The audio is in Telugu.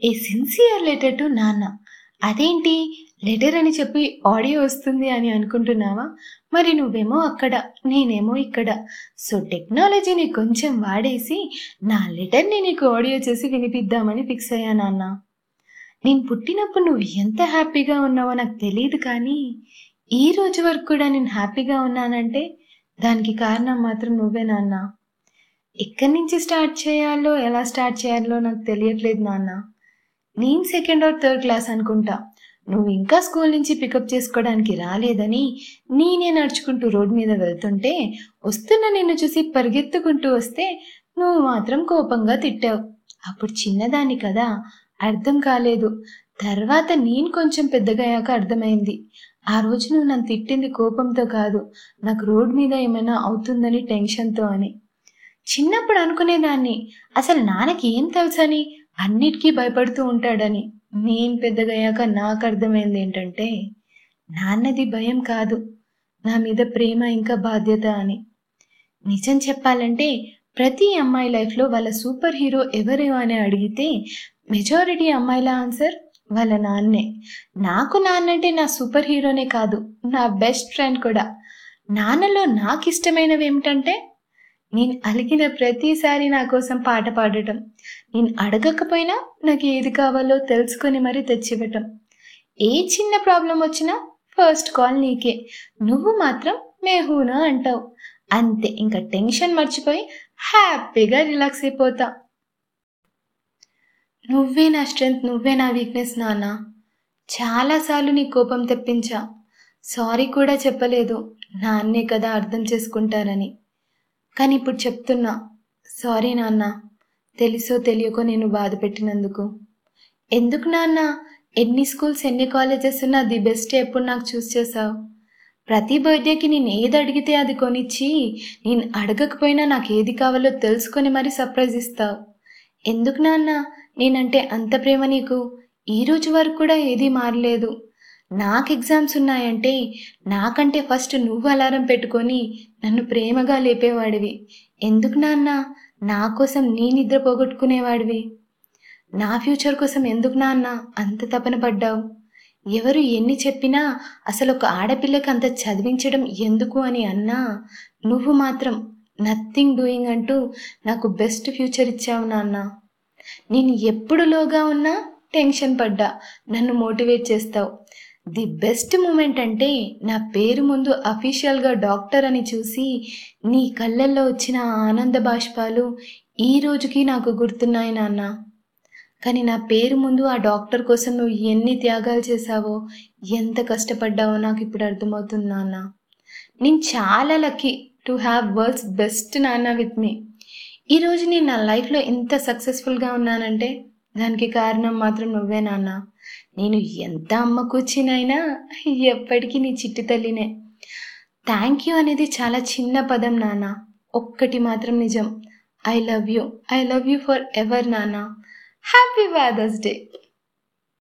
ఏ సిన్సియర్ లెటర్ టు నాన్న? అదేంటి? లెటర్ అని చెప్పి ఆడియో వస్తుంది అని అనుకుంటున్నావా? మరి నువ్వేమో అక్కడ నేనేమో ఇక్కడ. సో టెక్నాలజీని కొంచెం వాడేసి నా లెటర్ని నీకు ఆడియో చేసి వినిపిద్దామని ఫిక్స్ అయ్యా నాన్న. నేను పుట్టినప్పుడు నువ్వు ఎంత హ్యాపీగా ఉన్నావో నాకు తెలియదు కానీ ఈ రోజు వరకు కూడా నేను హ్యాపీగా ఉన్నానంటే దానికి కారణం మాత్రం నువ్వే నాన్న. ఎక్కడి నుంచి స్టార్ట్ చేయాలో ఎలా స్టార్ట్ చేయాలో నాకు తెలియట్లేదు నాన్న. నేను సెకండ్ ఆర్ థర్డ్ క్లాస్ అనుకుంటా. నువ్వు ఇంకా స్కూల్ నుంచి పికప్ చేసుకోవడానికి రాలేదని నేనే నడుచుకుంటూ రోడ్ మీద వెళ్తుంటే వస్తున్న నిన్ను చూసి పరిగెత్తుకుంటూ వస్తే నువ్వు మాత్రం కోపంగా తిట్టావు. అప్పుడు చిన్నదాన్ని కదా అర్థం కాలేదు. తర్వాత నేను కొంచెం పెద్దగయ్యాక అర్థమైంది. ఆ రోజు నువ్వు నన్ను తిట్టింది కోపంతో కాదు నాకు రోడ్ మీద ఏమైనా అవుతుందని టెన్షన్తో అని. చిన్నప్పుడు అనుకునేదాన్ని అసలు నాన్నకి ఏం తెలుసని? అన్నిటికీ భయపడుతూ ఉంటాడని. నేను పెద్దగయ్యాక నాకు అర్థమైంది ఏంటంటే నాన్నది భయం కాదు. నా మీద ప్రేమ ఇంకా బాధ్యత అని. నిజం చెప్పాలంటే ప్రతి అమ్మాయి లైఫ్లో వాళ్ళ సూపర్ హీరో ఎవరు అని అడిగితే మెజారిటీ అమ్మాయిల ఆన్సర్? వాళ్ళ నాన్నే. నాకు నాన్నంటే నా సూపర్ హీరోనే కాదు. నా బెస్ట్ ఫ్రెండ్ కూడా. నాన్నలో నాకు ఇష్టమైనవి ఏమిటంటే నేను అలిగిన ప్రతిసారి నా కోసం పాట పాడటం. నేను అడగకపోయినా నాకు ఏది కావాలో తెలుసుకొని మరీ తెచ్చివ్వటం. ఏ చిన్న ప్రాబ్లం వచ్చినా ఫస్ట్ కాల్ నీకే. నువ్వు మాత్రం మేహూనా అంటావు. అంతే ఇంకా టెన్షన్ మర్చిపోయి హ్యాపీగా రిలాక్స్ అయిపోతా. నువ్వే నా స్ట్రెంగ్త్ నువ్వే నా వీక్నెస్ నాన్న. చాలాసార్లు నీ కోపం తెప్పించా. సారీ కూడా చెప్పలేదు. నాన్నే కదా అర్థం చేసుకుంటారని. కానీ ఇప్పుడు చెప్తున్నా సారీ నాన్న తెలుసో తెలియకో నేను బాధ పెట్టినందుకు. ఎందుకు నాన్న ఎన్ని స్కూల్స్ ఎన్ని కాలేజెస్ ఉన్నా ది బెస్ట్ ఎప్పుడు నాకు చూస్ చేసావు? ప్రతి బర్త్డేకి నేను ఏది అడిగితే అది కొనిచ్చి నేను అడగకపోయినా నాకు ఏది కావాలో తెలుసుకొని మరీ సర్ప్రైజ్ ఇస్తావు. ఎందుకు నాన్న నేనంటే అంత ప్రేమ నీకు? ఈ రోజు వరకు కూడా ఏదీ మారలేదు. నాకు ఎగ్జామ్స్ ఉన్నాయంటే నాకంటే ఫస్ట్ నువ్వు అలారం పెట్టుకొని నన్ను ప్రేమగా లేపేవాడివి. ఎందుకు నాన్న? నా కోసం నీ నిద్ర పోగొట్టుకునేవాడివి. నా ఫ్యూచర్ కోసం ఎందుకు నాన్న అంత తపన పడ్డావు? ఎవరు ఎన్ని చెప్పినా అసలు ఒక ఆడపిల్లకి అంత చదివించడం ఎందుకు అని అన్నా నువ్వు మాత్రం నథింగ్ డూయింగ్ అంటూ నాకు బెస్ట్ ఫ్యూచర్ ఇచ్చావు నాన్న. నేను ఎప్పుడు లోగా ఉన్నా టెన్షన్ పడ్డా. నన్ను మోటివేట్ చేస్తావు. ది బెస్ట్ మూమెంట్ అంటే నా పేరు ముందు అఫీషియల్గా డాక్టర్ అని చూసి నీ కళ్ళల్లో వచ్చిన ఆనంద బాష్పాలు ఈ రోజుకి నాకు గుర్తున్నాయి నాన్న. కానీ నా పేరు ముందు ఆ డాక్టర్ కోసం నువ్వు ఎన్ని త్యాగాలు చేశావో ఎంత కష్టపడ్డావో నాకు ఇప్పుడు అర్థమవుతుంది నాన్న. నేను చాలా lucky to have world's best నాన్న విత్ మీ. ఈరోజు నేను నా లైఫ్లో ఎంత సక్సెస్ఫుల్గా ఉన్నానంటే దానికి కారణం మాత్రం నువ్వే నాన్న. నేను ఎంత అమ్మ కూర్చినైనా ఎప్పటికీ నీ చిట్టి తల్లినే. థ్యాంక్ యూ అనేది చాలా చిన్న పదం నాన్న. ఒక్కటి మాత్రం నిజం. I love you I love you forever నాన్న. Happy Father's Day